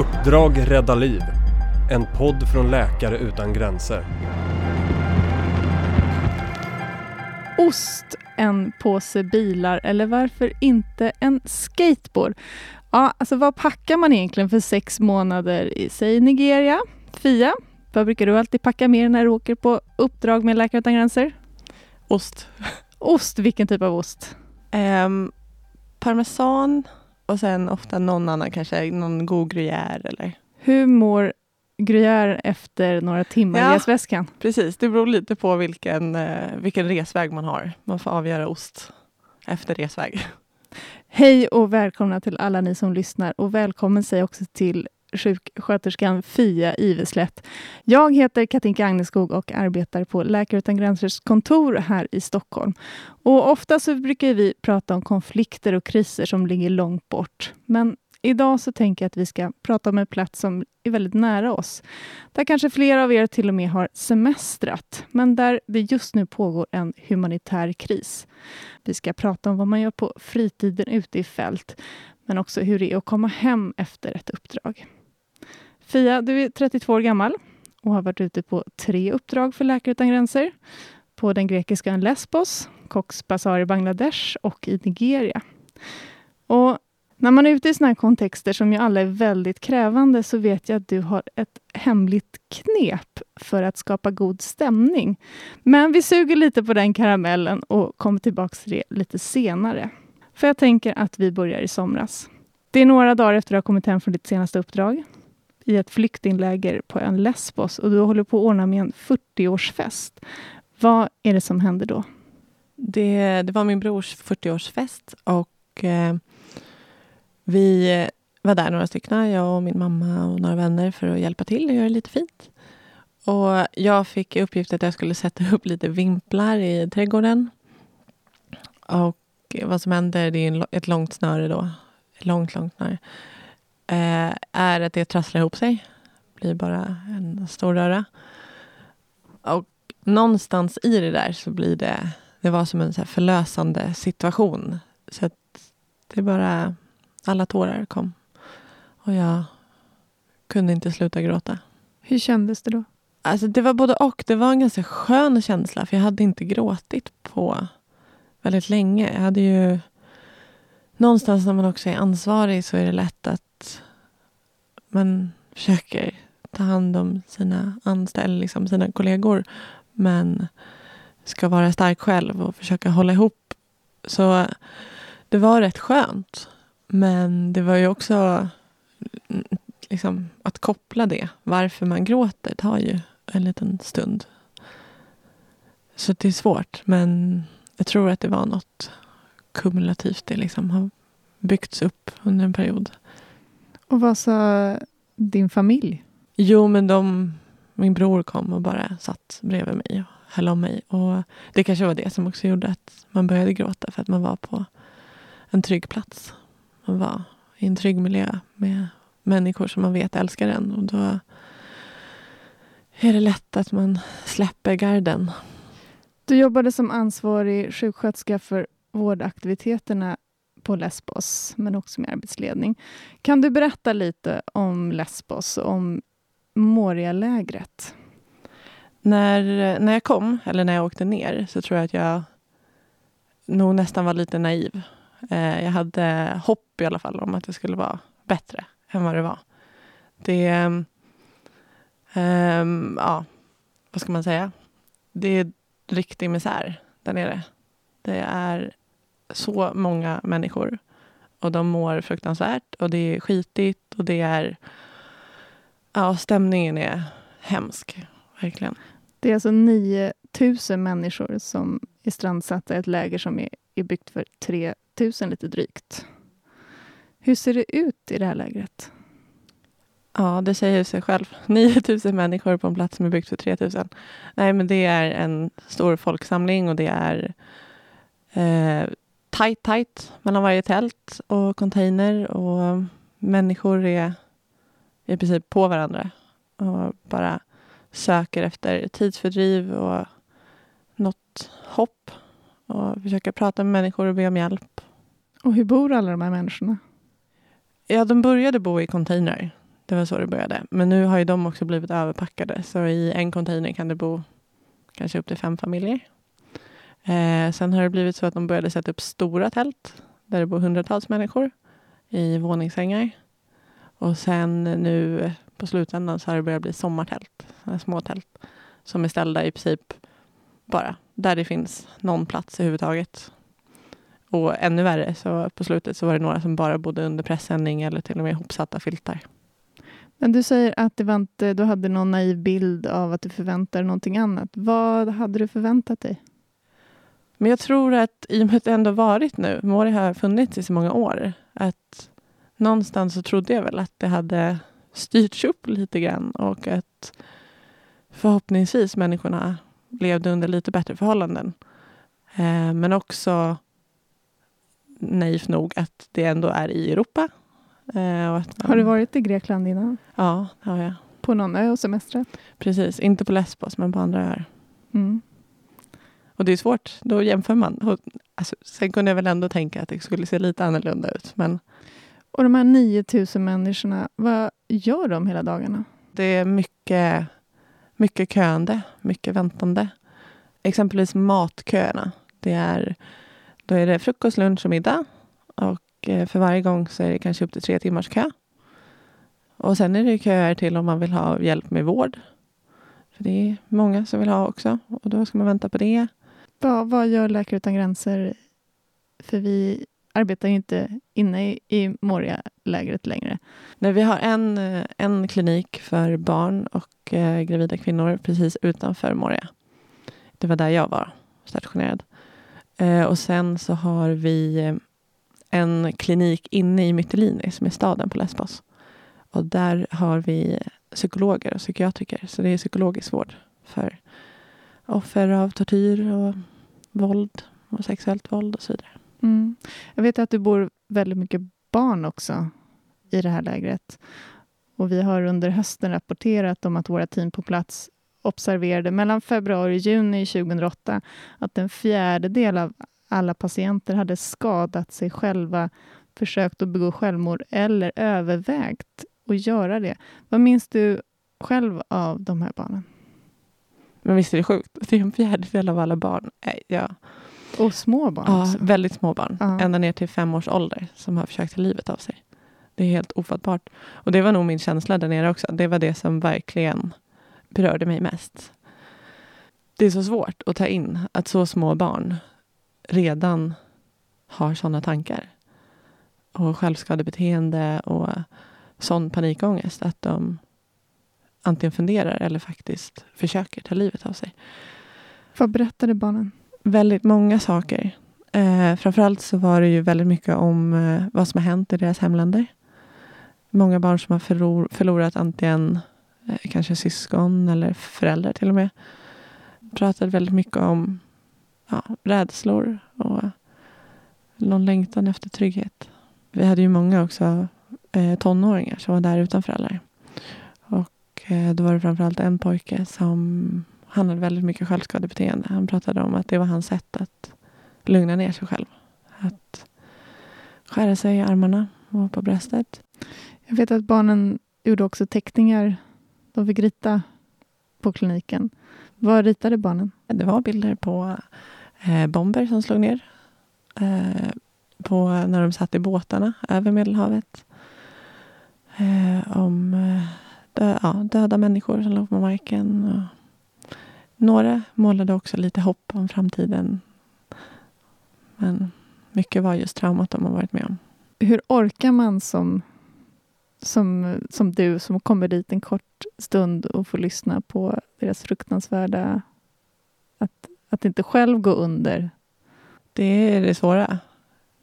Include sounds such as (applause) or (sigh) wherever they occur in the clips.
Uppdrag rädda liv. En podd från Läkare utan gränser. Ost, en påse bilar eller varför inte en skateboard? Ja, alltså vad packar man egentligen för sex månader i, säg Nigeria? Fia, vad brukar du alltid packa med när du åker på uppdrag med Läkare utan gränser? Ost. Ost, vilken typ av ost? Um, parmesan och sen ofta någon annan, kanske någon god gruyère eller... Hur mår gruyère efter några timmar Ja. i resväskan? Precis, det beror lite på vilken, eh, vilken resväg man har. Man får avgöra ost efter resväg. Hej och välkomna till alla ni som lyssnar och välkommen säger också till sjuksköterskan Fia Iveslätt. Jag heter Katinka Agneskog och arbetar på Läkare utan gränsers kontor här i Stockholm. Och ofta så brukar vi prata om konflikter och kriser som ligger långt bort. Men idag så tänker jag att vi ska prata om en plats som är väldigt nära oss. Där kanske flera av er till och med har semestrat, men där det just nu pågår en humanitär kris. Vi ska prata om vad man gör på fritiden ute i fält, men också hur det är att komma hem efter ett uppdrag. Fia, du är 32 år gammal och har varit ute på tre uppdrag för Läkare utan gränser. På den grekiska ön Lesbos, Cox's Bazar i Bangladesh och i Nigeria. Och när man är ute i sådana här kontexter som ju alla är väldigt krävande så vet jag att du har ett hemligt knep för att skapa god stämning. Men vi suger lite på den karamellen och kommer tillbaka till det lite senare. För jag tänker att vi börjar i somras. Det är några dagar efter att du har kommit hem från ditt senaste uppdrag i ett flyktingläger på ön Lesbos och du håller på att ordna med en 40-årsfest. Vad är det som händer då? Det, det var min brors 40-årsfest och eh, vi var där några stycken, jag och min mamma och några vänner för att hjälpa till och göra det lite fint. Och jag fick i uppgift att jag skulle sätta upp lite vimplar i trädgården. Och vad som händer, det är ett långt snöre då, ett långt, långt snöre, eh, är att det trasslar ihop sig. blir bara en stor röra. Och någonstans i det där så blir det, det var som en så förlösande situation. Så att det bara, alla tårar kom. Och jag kunde inte sluta gråta. Hur kändes det då? Alltså det var både och. Det var en ganska skön känsla för jag hade inte gråtit på väldigt länge. Jag hade ju... Någonstans när man också är ansvarig så är det lätt att man försöker ta hand om sina anställda, liksom sina kollegor men ska vara stark själv och försöka hålla ihop. Så det var rätt skönt. Men det var ju också liksom, att koppla det. Varför man gråter tar ju en liten stund. Så det är svårt. Men jag tror att det var något kumulativt. Det liksom har byggts upp under en period. Och vad sa din familj? Jo, men de, min bror kom och bara satt bredvid mig och höll om mig. Och det kanske var det som också gjorde att man började gråta. För att man var på en trygg plats. Man var i en trygg miljö med människor som man vet älskar en. Och då är det lätt att man släpper garden. Du jobbade som ansvarig sjuksköterska för vårdaktiviteterna på Lesbos, men också med arbetsledning. Kan du berätta lite om Lesbos, om Moria-lägret? När, när jag kom, eller när jag åkte ner, så tror jag att jag nog nästan var lite naiv. Eh, jag hade hopp i alla fall om att det skulle vara bättre än vad det var. Det... Um, ja, vad ska man säga? Det är riktig misär där nere. Det är så många människor och de mår fruktansvärt och det är skitigt och det är... Ja, stämningen är hemsk, verkligen. Det är alltså 9000 människor som är strandsatta i ett läger som är, är byggt för 3000 lite drygt. Hur ser det ut i det här lägret? Ja, det säger sig själv. (laughs) 9000 människor på en plats som är byggt för 3000. Nej, men det är en stor folksamling och det är eh, tajt, tajt mellan varje tält och container och människor är i princip på varandra och bara söker efter tidsfördriv och något hopp och försöker prata med människor och be om hjälp. Och hur bor alla de här människorna? Ja, de började bo i containrar. Det var så det började. Men nu har ju de också blivit överpackade. Så i en container kan det bo kanske upp till fem familjer. Eh, sen har det blivit så att de började sätta upp stora tält där det bor hundratals människor i våningssängar. Och sen nu på slutändan så har det börjat bli sommartält, små tält som är ställda i princip bara där det finns någon plats överhuvudtaget. Och ännu värre, så på slutet så var det några som bara bodde under presenning eller till och med ihopsatta filtar. Men du säger att det var inte, du hade någon naiv bild av att du förväntade dig någonting annat. Vad hade du förväntat dig? Men jag tror att i och med att det ändå varit nu, Mori har funnits i så många år, att någonstans så trodde jag väl att det hade styrts upp lite grann och att förhoppningsvis människorna levde under lite bättre förhållanden. Eh, men också naivt nog att det ändå är i Europa. Eh, man, har du varit i Grekland innan? Ja, det har jag. På någon ö och semestrat? Precis, inte på Lesbos men på andra öar. Mm. Och det är svårt, då jämför man. Alltså, sen kunde jag väl ändå tänka att det skulle se lite annorlunda ut. Men... Och de här 9000 människorna, vad gör de hela dagarna? Det är mycket, mycket köande, mycket väntande. Exempelvis matköerna. Det är, då är det frukost, lunch och middag. Och eh, för varje gång så är det kanske upp till tre timmars kö. Och sen är det köer till om man vill ha hjälp med vård. För det är många som vill ha också. Och då ska man vänta på det. Vad, vad gör Läkare utan gränser? För vi arbetar ju inte inne i, i Moria-lägret längre. Nej, vi har en, en klinik för barn och eh, gravida kvinnor precis utanför Moria. Det var där jag var stationerad. Eh, och sen så har vi eh, en klinik inne i Mytilini som är staden på Lesbos. Och där har vi psykologer och psykiatriker. Så det är psykologisk vård för offer av tortyr och våld och sexuellt våld och så vidare. Mm. Jag vet att du bor väldigt mycket barn också i det här lägret. Och vi har under hösten rapporterat om att våra team på plats observerade mellan februari och juni 2008 att en fjärdedel av alla patienter hade skadat sig själva, försökt att begå självmord eller övervägt att göra det. Vad minns du själv av de här barnen? Men visst är det sjukt? Det är en fjärdedel av alla barn. Ja. Och små barn Ja, också. väldigt små barn. Ja. Ända ner till fem års ålder som har försökt ta livet av sig. Det är helt ofattbart. Och det var nog min känsla där nere också. Det var det som verkligen berörde mig mest. Det är så svårt att ta in att så små barn redan har sådana tankar. Och självskadebeteende och sån panikångest att de antingen funderar eller faktiskt försöker ta livet av sig. Vad berättade barnen? Väldigt många saker. Eh, framförallt så var det ju väldigt mycket om eh, vad som har hänt i deras hemländer. Många barn som har förlor förlorat antingen eh, kanske syskon eller föräldrar till och med. Pratade väldigt mycket om ja, rädslor och någon längtan efter trygghet. Vi hade ju många också eh, tonåringar som var där utan föräldrar. Eh, då var det framförallt en pojke som han hade väldigt mycket självskadebeteende. Han pratade om att det var hans sätt att lugna ner sig själv. Att skära sig i armarna och på bröstet. Jag vet att barnen gjorde också teckningar. De fick rita på kliniken. Vad ritade barnen? Det var bilder på eh, bomber som slog ner. Eh, på när de satt i båtarna över Medelhavet. Eh, om eh, dö, ja, döda människor som låg på marken. Och några målade också lite hopp om framtiden. Men mycket var just traumat de har varit med om. Hur orkar man som, som, som du som kommer dit en kort stund och får lyssna på deras fruktansvärda... Att, att inte själv gå under? Det är det svåra.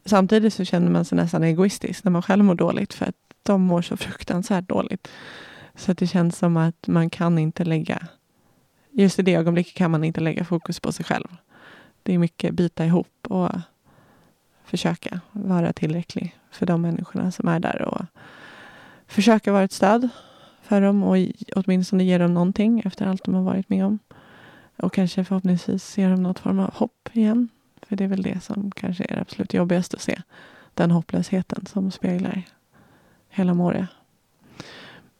Samtidigt så känner man sig nästan egoistisk när man själv mår dåligt för att de mår så fruktansvärt dåligt. Så det känns som att man kan inte lägga... Just i det ögonblicket kan man inte lägga fokus på sig själv. Det är mycket bita ihop och försöka vara tillräcklig för de människorna som är där och försöka vara ett stöd för dem och åtminstone ge dem någonting efter allt de har varit med om. Och kanske förhoppningsvis ge dem något form av hopp igen. För det är väl det som kanske är det absolut jobbigaste att se. Den hopplösheten som speglar hela Moria.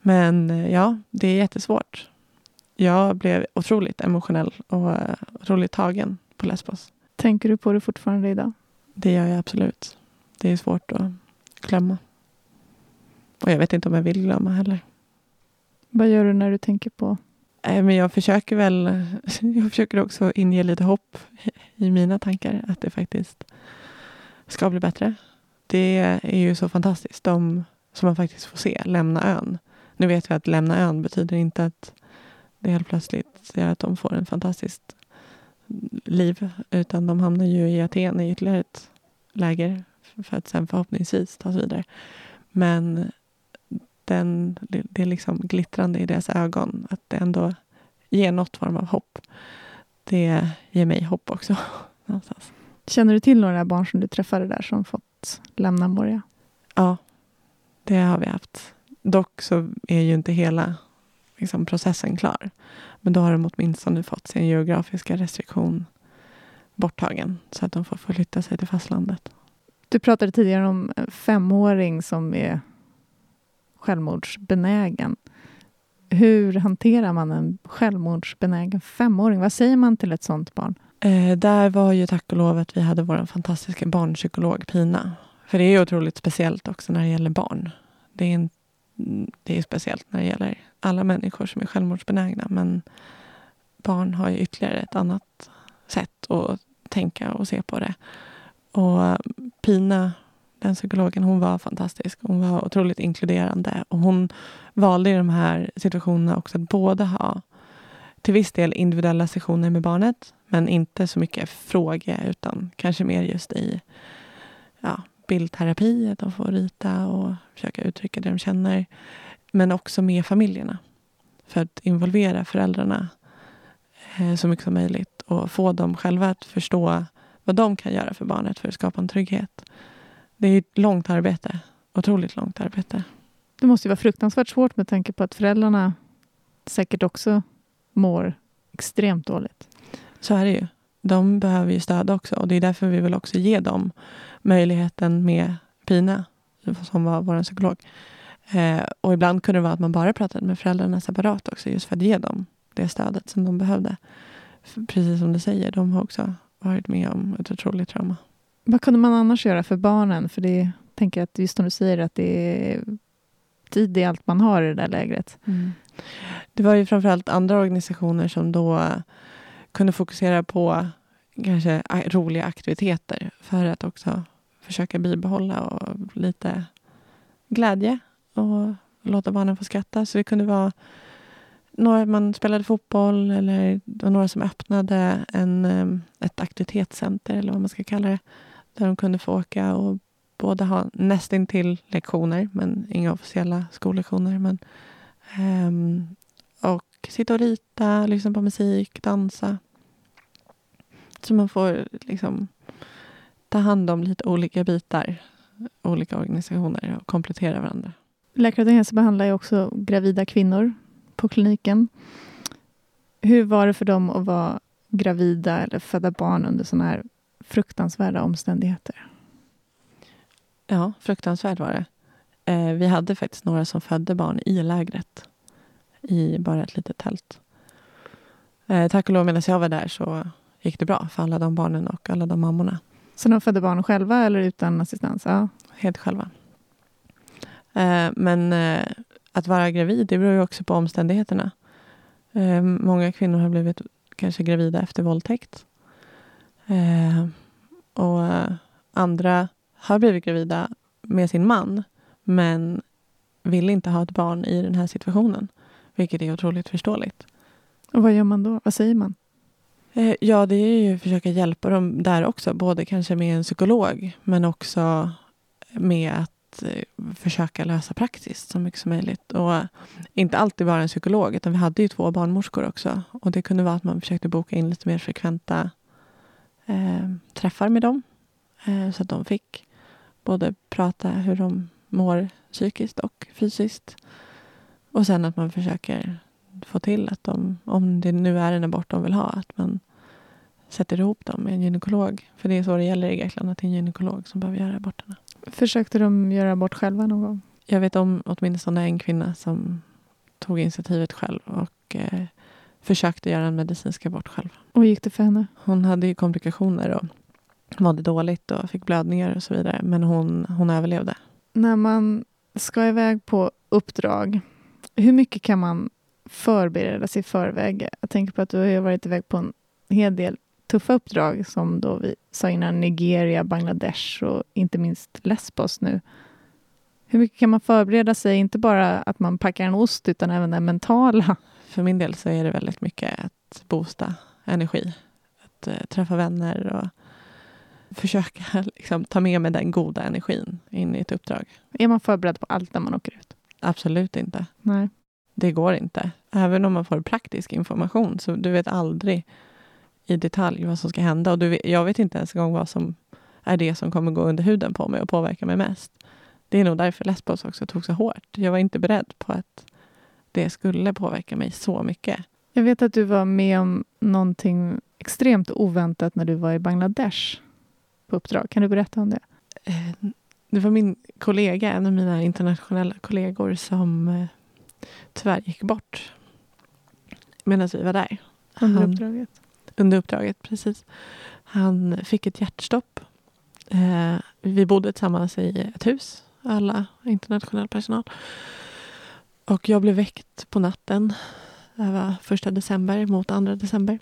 Men eh, ja, det är jättesvårt. Jag blev otroligt emotionell och uh, otroligt tagen på Lesbos. Tänker du på det fortfarande idag? Det gör jag absolut. Det är svårt att glömma. Och jag vet inte om jag vill glömma heller. Vad gör du när du tänker på? Eh, men jag försöker väl, (laughs) jag försöker också inge lite hopp i mina tankar att det faktiskt ska bli bättre. Det är ju så fantastiskt, de som man faktiskt får se lämna ön. Nu vet vi att lämna ön betyder inte att det helt plötsligt är att de får en fantastiskt liv, utan de hamnar ju i Aten i ytterligare ett läger för att sen förhoppningsvis tas vidare. Men den, det är liksom glittrande i deras ögon, att det ändå ger något form av hopp. Det ger mig hopp också. (laughs) Någonstans. Känner du till några barn som du träffade där som fått lämna Moria? Ja, det har vi haft. Dock så är ju inte hela liksom, processen klar. Men då har de åtminstone fått sin geografiska restriktion borttagen så att de får förflytta sig till fastlandet. Du pratade tidigare om en femåring som är självmordsbenägen. Hur hanterar man en självmordsbenägen femåring? Vad säger man till ett sånt barn? Eh, där var ju tack och lov att vi hade vår fantastiska barnpsykolog Pina. För det är otroligt speciellt också när det gäller barn. Det är, en, det är speciellt när det gäller alla människor som är självmordsbenägna. Men barn har ju ytterligare ett annat sätt att tänka och se på det. Och Pina, den psykologen, hon var fantastisk. Hon var otroligt inkluderande. Och hon valde i de här situationerna också att både ha till viss del individuella sessioner med barnet men inte så mycket fråga utan kanske mer just i ja, bildterapi, att de får rita och försöka uttrycka det de känner. Men också med familjerna. För att involvera föräldrarna eh, så mycket som möjligt och få dem själva att förstå vad de kan göra för barnet för att skapa en trygghet. Det är ett långt arbete. Otroligt långt arbete. Det måste ju vara fruktansvärt svårt med tanke på att föräldrarna säkert också mår extremt dåligt. Så är det ju. De behöver ju stöd också och det är därför vi vill också ge dem möjligheten med Pina, som var vår psykolog. Eh, och ibland kunde det vara att man bara pratade med föräldrarna separat också, just för att ge dem det stödet som de behövde. För precis som du säger, de har också varit med om ett otroligt trauma. Vad kunde man annars göra för barnen? För det tänker jag att just som du säger att det är tid är allt man har i det där lägret. Mm. Det var ju framförallt andra organisationer som då kunde fokusera på kanske roliga aktiviteter för att också försöka bibehålla och lite glädje och låta barnen få skratta. Så det kunde vara några, man spelade fotboll eller det var några som öppnade en, ehm, ett aktivitetscenter eller vad man ska kalla det. Där de kunde få åka och både ha nästintill lektioner, men inga officiella skollektioner. Men, um, sitta och rita, lyssna på musik, dansa. Så man får liksom ta hand om lite olika bitar, olika organisationer och komplettera varandra. Läkare hälsa behandlar ju också gravida kvinnor på kliniken. Hur var det för dem att vara gravida eller föda barn under sådana här fruktansvärda omständigheter? Ja, fruktansvärt var det. Eh, vi hade faktiskt några som födde barn i lägret. I bara ett litet tält. Eh, tack och lov medan jag var där så gick det bra för alla de barnen och alla de mammorna. Så de födde barn själva eller utan assistans? Ja. Helt själva. Eh, men eh, att vara gravid, det beror ju också på omständigheterna. Eh, många kvinnor har blivit kanske gravida efter våldtäkt. Eh, och andra har blivit gravida med sin man men vill inte ha ett barn i den här situationen. Vilket är otroligt förståeligt. Och vad gör man då? Vad säger man? Eh, ja, det är ju att försöka hjälpa dem där också. Både kanske med en psykolog men också med att eh, försöka lösa praktiskt så mycket som möjligt. Och inte alltid bara en psykolog, utan vi hade ju två barnmorskor också. Och det kunde vara att man försökte boka in lite mer frekventa eh, träffar med dem. Så att de fick både prata hur de mår psykiskt och fysiskt. Och sen att man försöker få till att de, om det nu är en abort de vill ha, att man sätter ihop dem med en gynekolog. För det är så det gäller i Grekland, att det är en gynekolog som behöver göra aborterna. Försökte de göra abort själva någon gång? Jag vet om åtminstone en kvinna som tog initiativet själv och eh, försökte göra en medicinsk abort själv. Och gick det för henne? Hon hade ju komplikationer och mådde dåligt och fick blödningar och så vidare. Men hon, hon överlevde. När man ska iväg på uppdrag, hur mycket kan man förbereda sig i förväg? Jag tänker på att du har varit iväg på en hel del tuffa uppdrag som då vi sa innan Nigeria, Bangladesh och inte minst Lesbos nu. Hur mycket kan man förbereda sig? Inte bara att man packar en ost utan även det mentala. För min del så är det väldigt mycket att boosta energi. Att eh, träffa vänner och försöka (laughs) liksom, ta med mig den goda energin in i ett uppdrag. Är man förberedd på allt när man åker ut? Absolut inte. Nej. Det går inte. Även om man får praktisk information så du vet aldrig i detalj vad som ska hända. Och du vet, jag vet inte ens en gång vad som är det som kommer gå under huden på mig och påverka mig mest. Det är nog därför Lesbos också tog så hårt. Jag var inte beredd på att det skulle påverka mig så mycket. Jag vet att du var med om någonting extremt oväntat när du var i Bangladesh på uppdrag. Kan du berätta om det? Eh, det var min kollega, en av mina internationella kollegor som eh, tyvärr gick bort medan vi var där. Under Han- uppdraget? under uppdraget, precis. Han fick ett hjärtstopp. Eh, vi bodde tillsammans i ett hus, alla internationell personal. Och jag blev väckt på natten. Det var första december mot andra december.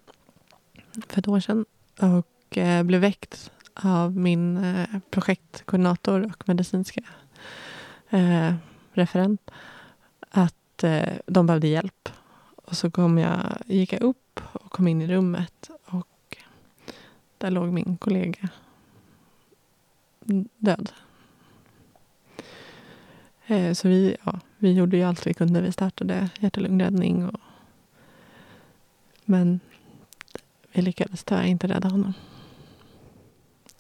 För ett år sedan. Och eh, blev väckt av min eh, projektkoordinator och medicinska eh, referent. Att eh, de behövde hjälp. Och så kom jag, gick jag upp och kom in i rummet och där låg min kollega död. Eh, Så vi, ja, vi gjorde ju allt vi kunde. Vi startade hjärt och lungräddning. Och, men vi lyckades tyvärr inte rädda honom.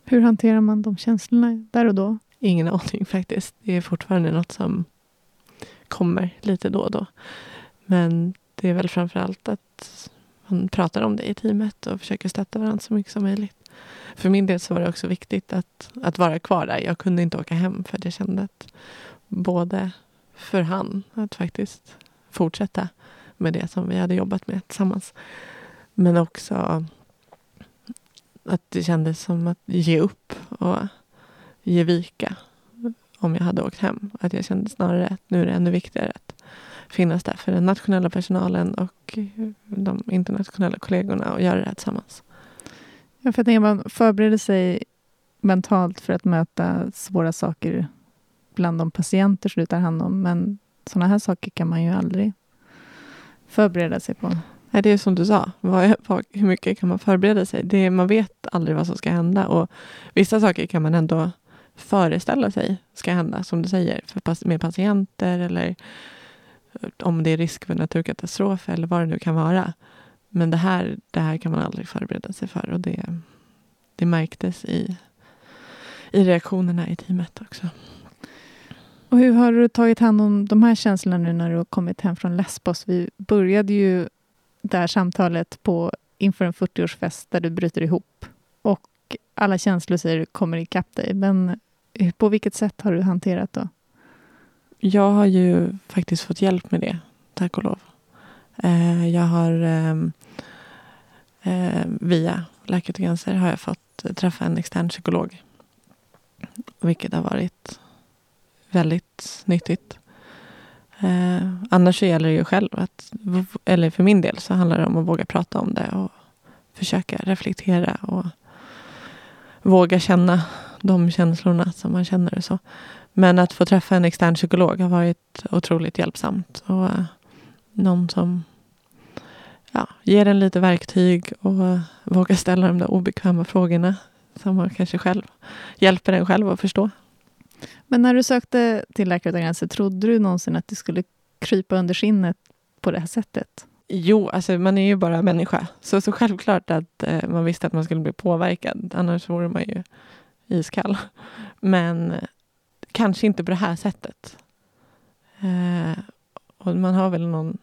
Hur hanterar man de känslorna där och då? Ingen aning (laughs) faktiskt. Det är fortfarande något som kommer lite då och då. Men det är väl framför allt att man pratar om det i teamet och försöker stötta varandra så mycket som möjligt. För min del så var det också viktigt att, att vara kvar där. Jag kunde inte åka hem för jag kände att både för han att faktiskt fortsätta med det som vi hade jobbat med tillsammans. Men också att det kändes som att ge upp och ge vika om jag hade åkt hem. Att jag kände snarare att nu är det ännu viktigare att finnas där för den nationella personalen och de internationella kollegorna och göra det här tillsammans. Ja, för jag tänker man förbereder sig mentalt för att möta svåra saker bland de patienter som du tar hand om. Men sådana här saker kan man ju aldrig förbereda sig på. Nej, det är som du sa, vad, vad, hur mycket kan man förbereda sig? Det, man vet aldrig vad som ska hända och vissa saker kan man ändå föreställa sig ska hända, som du säger, för, med patienter eller eh, om det är risk för naturkatastrof eller vad det nu kan vara. Men det här, det här kan man aldrig förbereda sig för och det, det märktes i, i reaktionerna i teamet också. Och hur har du tagit hand om de här känslorna nu när du har kommit hem från Lesbos? Vi började ju det här samtalet på inför en 40-årsfest där du bryter ihop och alla känslor säger kommer ikapp dig. Men eh, på vilket sätt har du hanterat då? Jag har ju faktiskt fått hjälp med det, tack och lov. Eh, jag har ehm, eh, via Läkare utan gränser har jag fått träffa en extern psykolog. Vilket har varit väldigt nyttigt. Eh, annars så gäller det ju själv att, eller för min del så handlar det om att våga prata om det och försöka reflektera och våga känna de känslorna som man känner och så. Men att få träffa en extern psykolog har varit otroligt hjälpsamt. Och eh, någon som ja, ger en lite verktyg och eh, vågar ställa de där obekväma frågorna som man kanske själv hjälper en själv att förstå. Men när du sökte till Läkare utan gränser, trodde du någonsin att du skulle krypa under skinnet på det här sättet? Jo, alltså man är ju bara människa. Så, så självklart att eh, man visste att man skulle bli påverkad. Annars vore man ju iskall. Men eh, kanske inte på det här sättet. Eh, och man har väl någon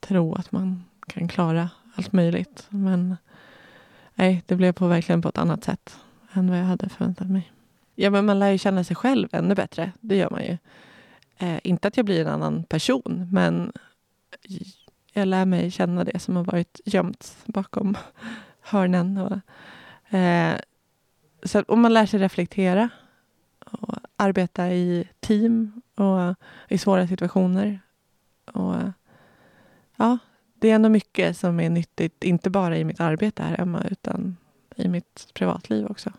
tro att man kan klara allt möjligt. Men nej, det blev på verkligen på ett annat sätt än vad jag hade förväntat mig. Ja, men man lär ju känna sig själv ännu bättre. Det gör man ju. Eh, inte att jag blir en annan person, men jag lär mig känna det som har varit gömt bakom (laughs) hörnen. Och, eh, så, och man lär sig reflektera och arbeta i team och i svåra situationer. Och, ja, det är ändå mycket som är nyttigt, inte bara i mitt arbete här hemma utan i mitt privatliv också.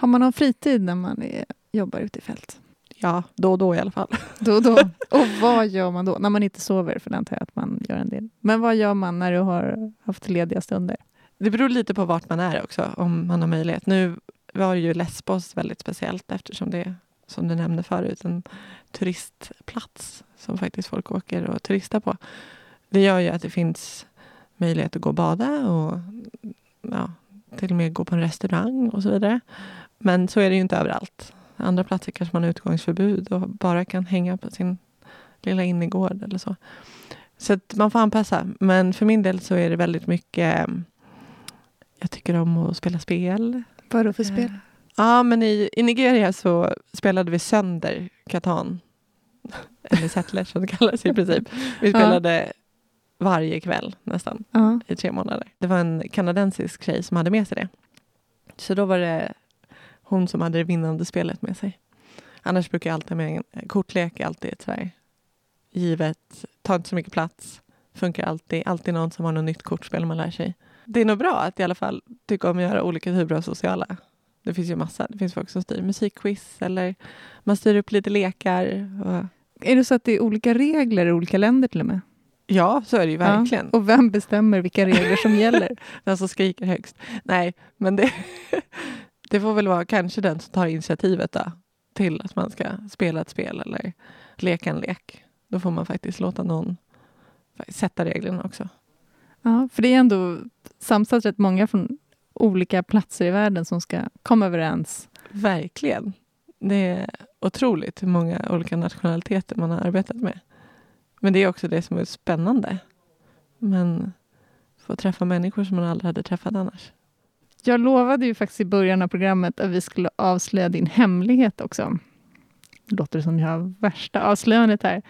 Har man någon fritid när man är, jobbar ute i fält? Ja, då och då i alla fall. (laughs) Då och då. (laughs) Och vad gör man då? När man inte sover, för det antar jag att man gör en del. Men vad gör man när du har haft lediga stunder? Det beror lite på vart man är också, om man har möjlighet. Nu var ju Lesbos väldigt speciellt eftersom det som du nämnde förut, en turistplats som faktiskt folk åker och turistar på. Det gör ju att det finns möjlighet att gå och bada och ja, till och med gå på en restaurang och så vidare. Men så är det ju inte överallt. Andra platser kanske man har utgångsförbud och bara kan hänga på sin lilla innergård eller så. Så man får anpassa. Men för min del så är det väldigt mycket jag tycker om att spela spel. Vad då för spel? Ja, men i, i Nigeria så spelade vi sönder Catan. (laughs) Eller Settlers som det kallas i princip. Vi spelade ja. varje kväll nästan ja. i tre månader. Det var en kanadensisk tjej som hade med sig det. Så då var det hon som hade det vinnande spelet med sig. Annars brukar jag alltid med en kortlek, alltid ett så givet, tar inte så mycket plats, funkar alltid, alltid någon som har något nytt kortspel man lär sig det är nog bra att i alla fall tycka om att göra olika typer av sociala. Det finns ju massa. Det finns folk som styr musikquiz eller man styr upp lite lekar. Och... Är det så att det är olika regler i olika länder till och med? Ja, så är det ju verkligen. Ja, och vem bestämmer vilka regler som (laughs) gäller? den som skriker högst. Nej, men det, det får väl vara kanske den som tar initiativet då, till att man ska spela ett spel eller leka en lek. Då får man faktiskt låta någon sätta reglerna också. Ja, för det är ändå samsat rätt många från olika platser i världen som ska komma överens. Verkligen. Det är otroligt hur många olika nationaliteter man har arbetat med. Men det är också det som är spännande. Men få träffa människor som man aldrig hade träffat annars. Jag lovade ju faktiskt i början av programmet att vi skulle avslöja din hemlighet också. Det låter som jag har värsta avslöjandet här.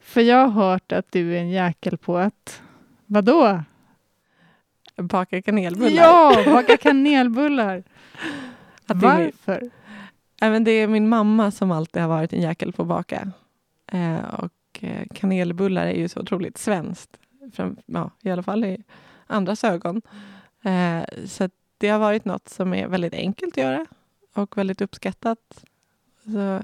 För jag har hört att du är en jäkel på att Vadå? Baka kanelbullar. Ja, baka kanelbullar. (laughs) Varför? Även det är min mamma som alltid har varit en jäkel på att baka. Eh, och eh, kanelbullar är ju så otroligt svenskt. Från, ja, I alla fall i andras ögon. Eh, så det har varit något som är väldigt enkelt att göra och väldigt uppskattat. Så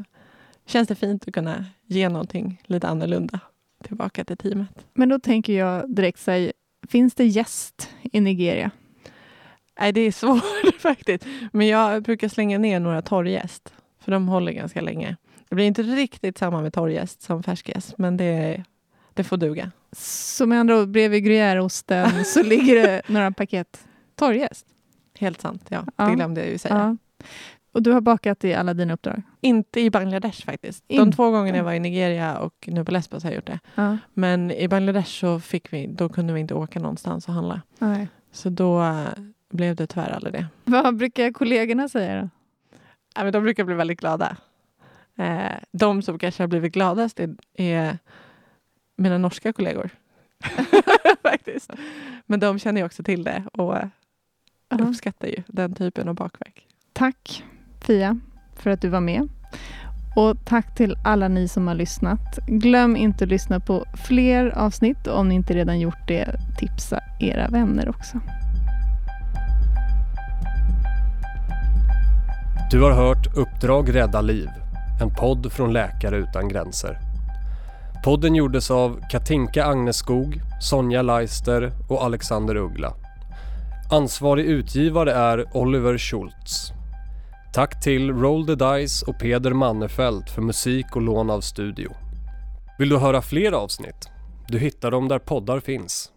känns det fint att kunna ge någonting lite annorlunda tillbaka till teamet. Men då tänker jag direkt säga, finns det gäst i Nigeria? Nej, det är svårt (laughs) faktiskt. Men jag brukar slänga ner några torrgäst, för de håller ganska länge. Det blir inte riktigt samma med torrgäst som färskgäst, men det, det får duga. Så med andra ord, bredvid gruyèreosten så ligger det några paket torrgäst? Helt sant, ja. ja. Det glömde jag ju säga. Ja. Och du har bakat i alla dina uppdrag? Inte i Bangladesh faktiskt. De två gångerna jag var i Nigeria och nu på Lesbos har jag gjort det. Ja. Men i Bangladesh så fick vi, då kunde vi inte åka någonstans och handla. Nej. Så då uh, blev det tyvärr aldrig det. Vad brukar kollegorna säga då? Ja, men de brukar bli väldigt glada. Eh, de som kanske har blivit gladast är, är mina norska kollegor. (laughs) faktiskt. Men de känner ju också till det och uh, uppskattar ju den typen av bakverk. Tack Fia för att du var med. Och tack till alla ni som har lyssnat. Glöm inte att lyssna på fler avsnitt och om ni inte redan gjort det, tipsa era vänner också. Du har hört Uppdrag rädda liv, en podd från Läkare utan gränser. Podden gjordes av Katinka Agneskog, Sonja Leister och Alexander Uggla. Ansvarig utgivare är Oliver Schultz. Tack till Roll the Dice och Peder Mannefelt för musik och lån av studio. Vill du höra fler avsnitt? Du hittar dem där poddar finns.